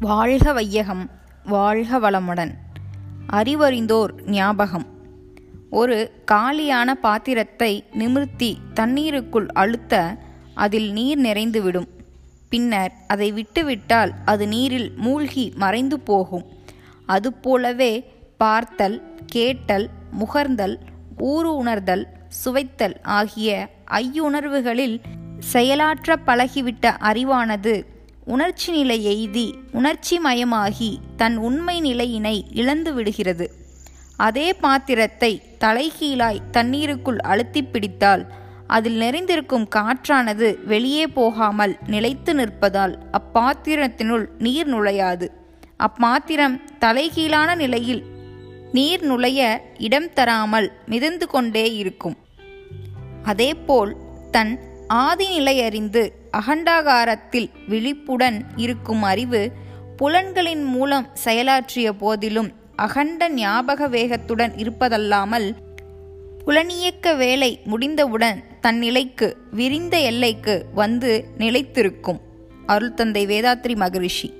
வாழ்க வையகம் வாழ்க வளமுடன். அறிவறிந்தோர் ஞாபகம். ஒரு காலியான பாத்திரத்தை நிமிர்த்தி தண்ணீருக்குள் அழுத்த அதில் நீர் நிறைந்துவிடும். பின்னர் அதை விட்டுவிட்டால் அது நீரில் மூழ்கி மறைந்து போகும். அதுபோலவே பார்த்தல் கேட்டல் முகர்ந்தல் ஊறு உணர்தல் சுவைத்தல் ஆகிய ஐயுணர்வுகளில் செயலாற்ற பழகிவிட்ட அறிவானது உணர்ச்சி நிலை எய்தி உணர்ச்சி மயமாகி தன் உண்மை நிலையினை இழந்து விடுகிறது. அதே பாத்திரத்தை தலைகீழாய் தண்ணீருக்குள் அழுத்தி பிடித்தால் அதில் நிறைந்திருக்கும் காற்றானது வெளியே போகாமல் நிலைத்து நிற்பதால் அப்பாத்திரத்தினுள் நீர் நுழையாது. அப்பாத்திரம் தலைகீழான நிலையில் நீர் நுழைய இடம் தராமல் மிதந்து கொண்டே இருக்கும். அதேபோல் தன் ஆதிநிலை அறிந்து அகண்டாகாரத்தில் விழிப்புடன் இருக்கும் அறிவு புலன்களின் மூலம் செயலாற்றிய போதிலும் அகண்ட ஞாபக வேகத்துடன் இருப்பதல்லாமல் புலனியக்க வேலை முடிந்தவுடன் தன் நிலைக்கு விரிந்த எல்லைக்கு வந்து நிலைத்திருக்கும். அருள்தந்தை வேதாத்ரி மகரிஷி.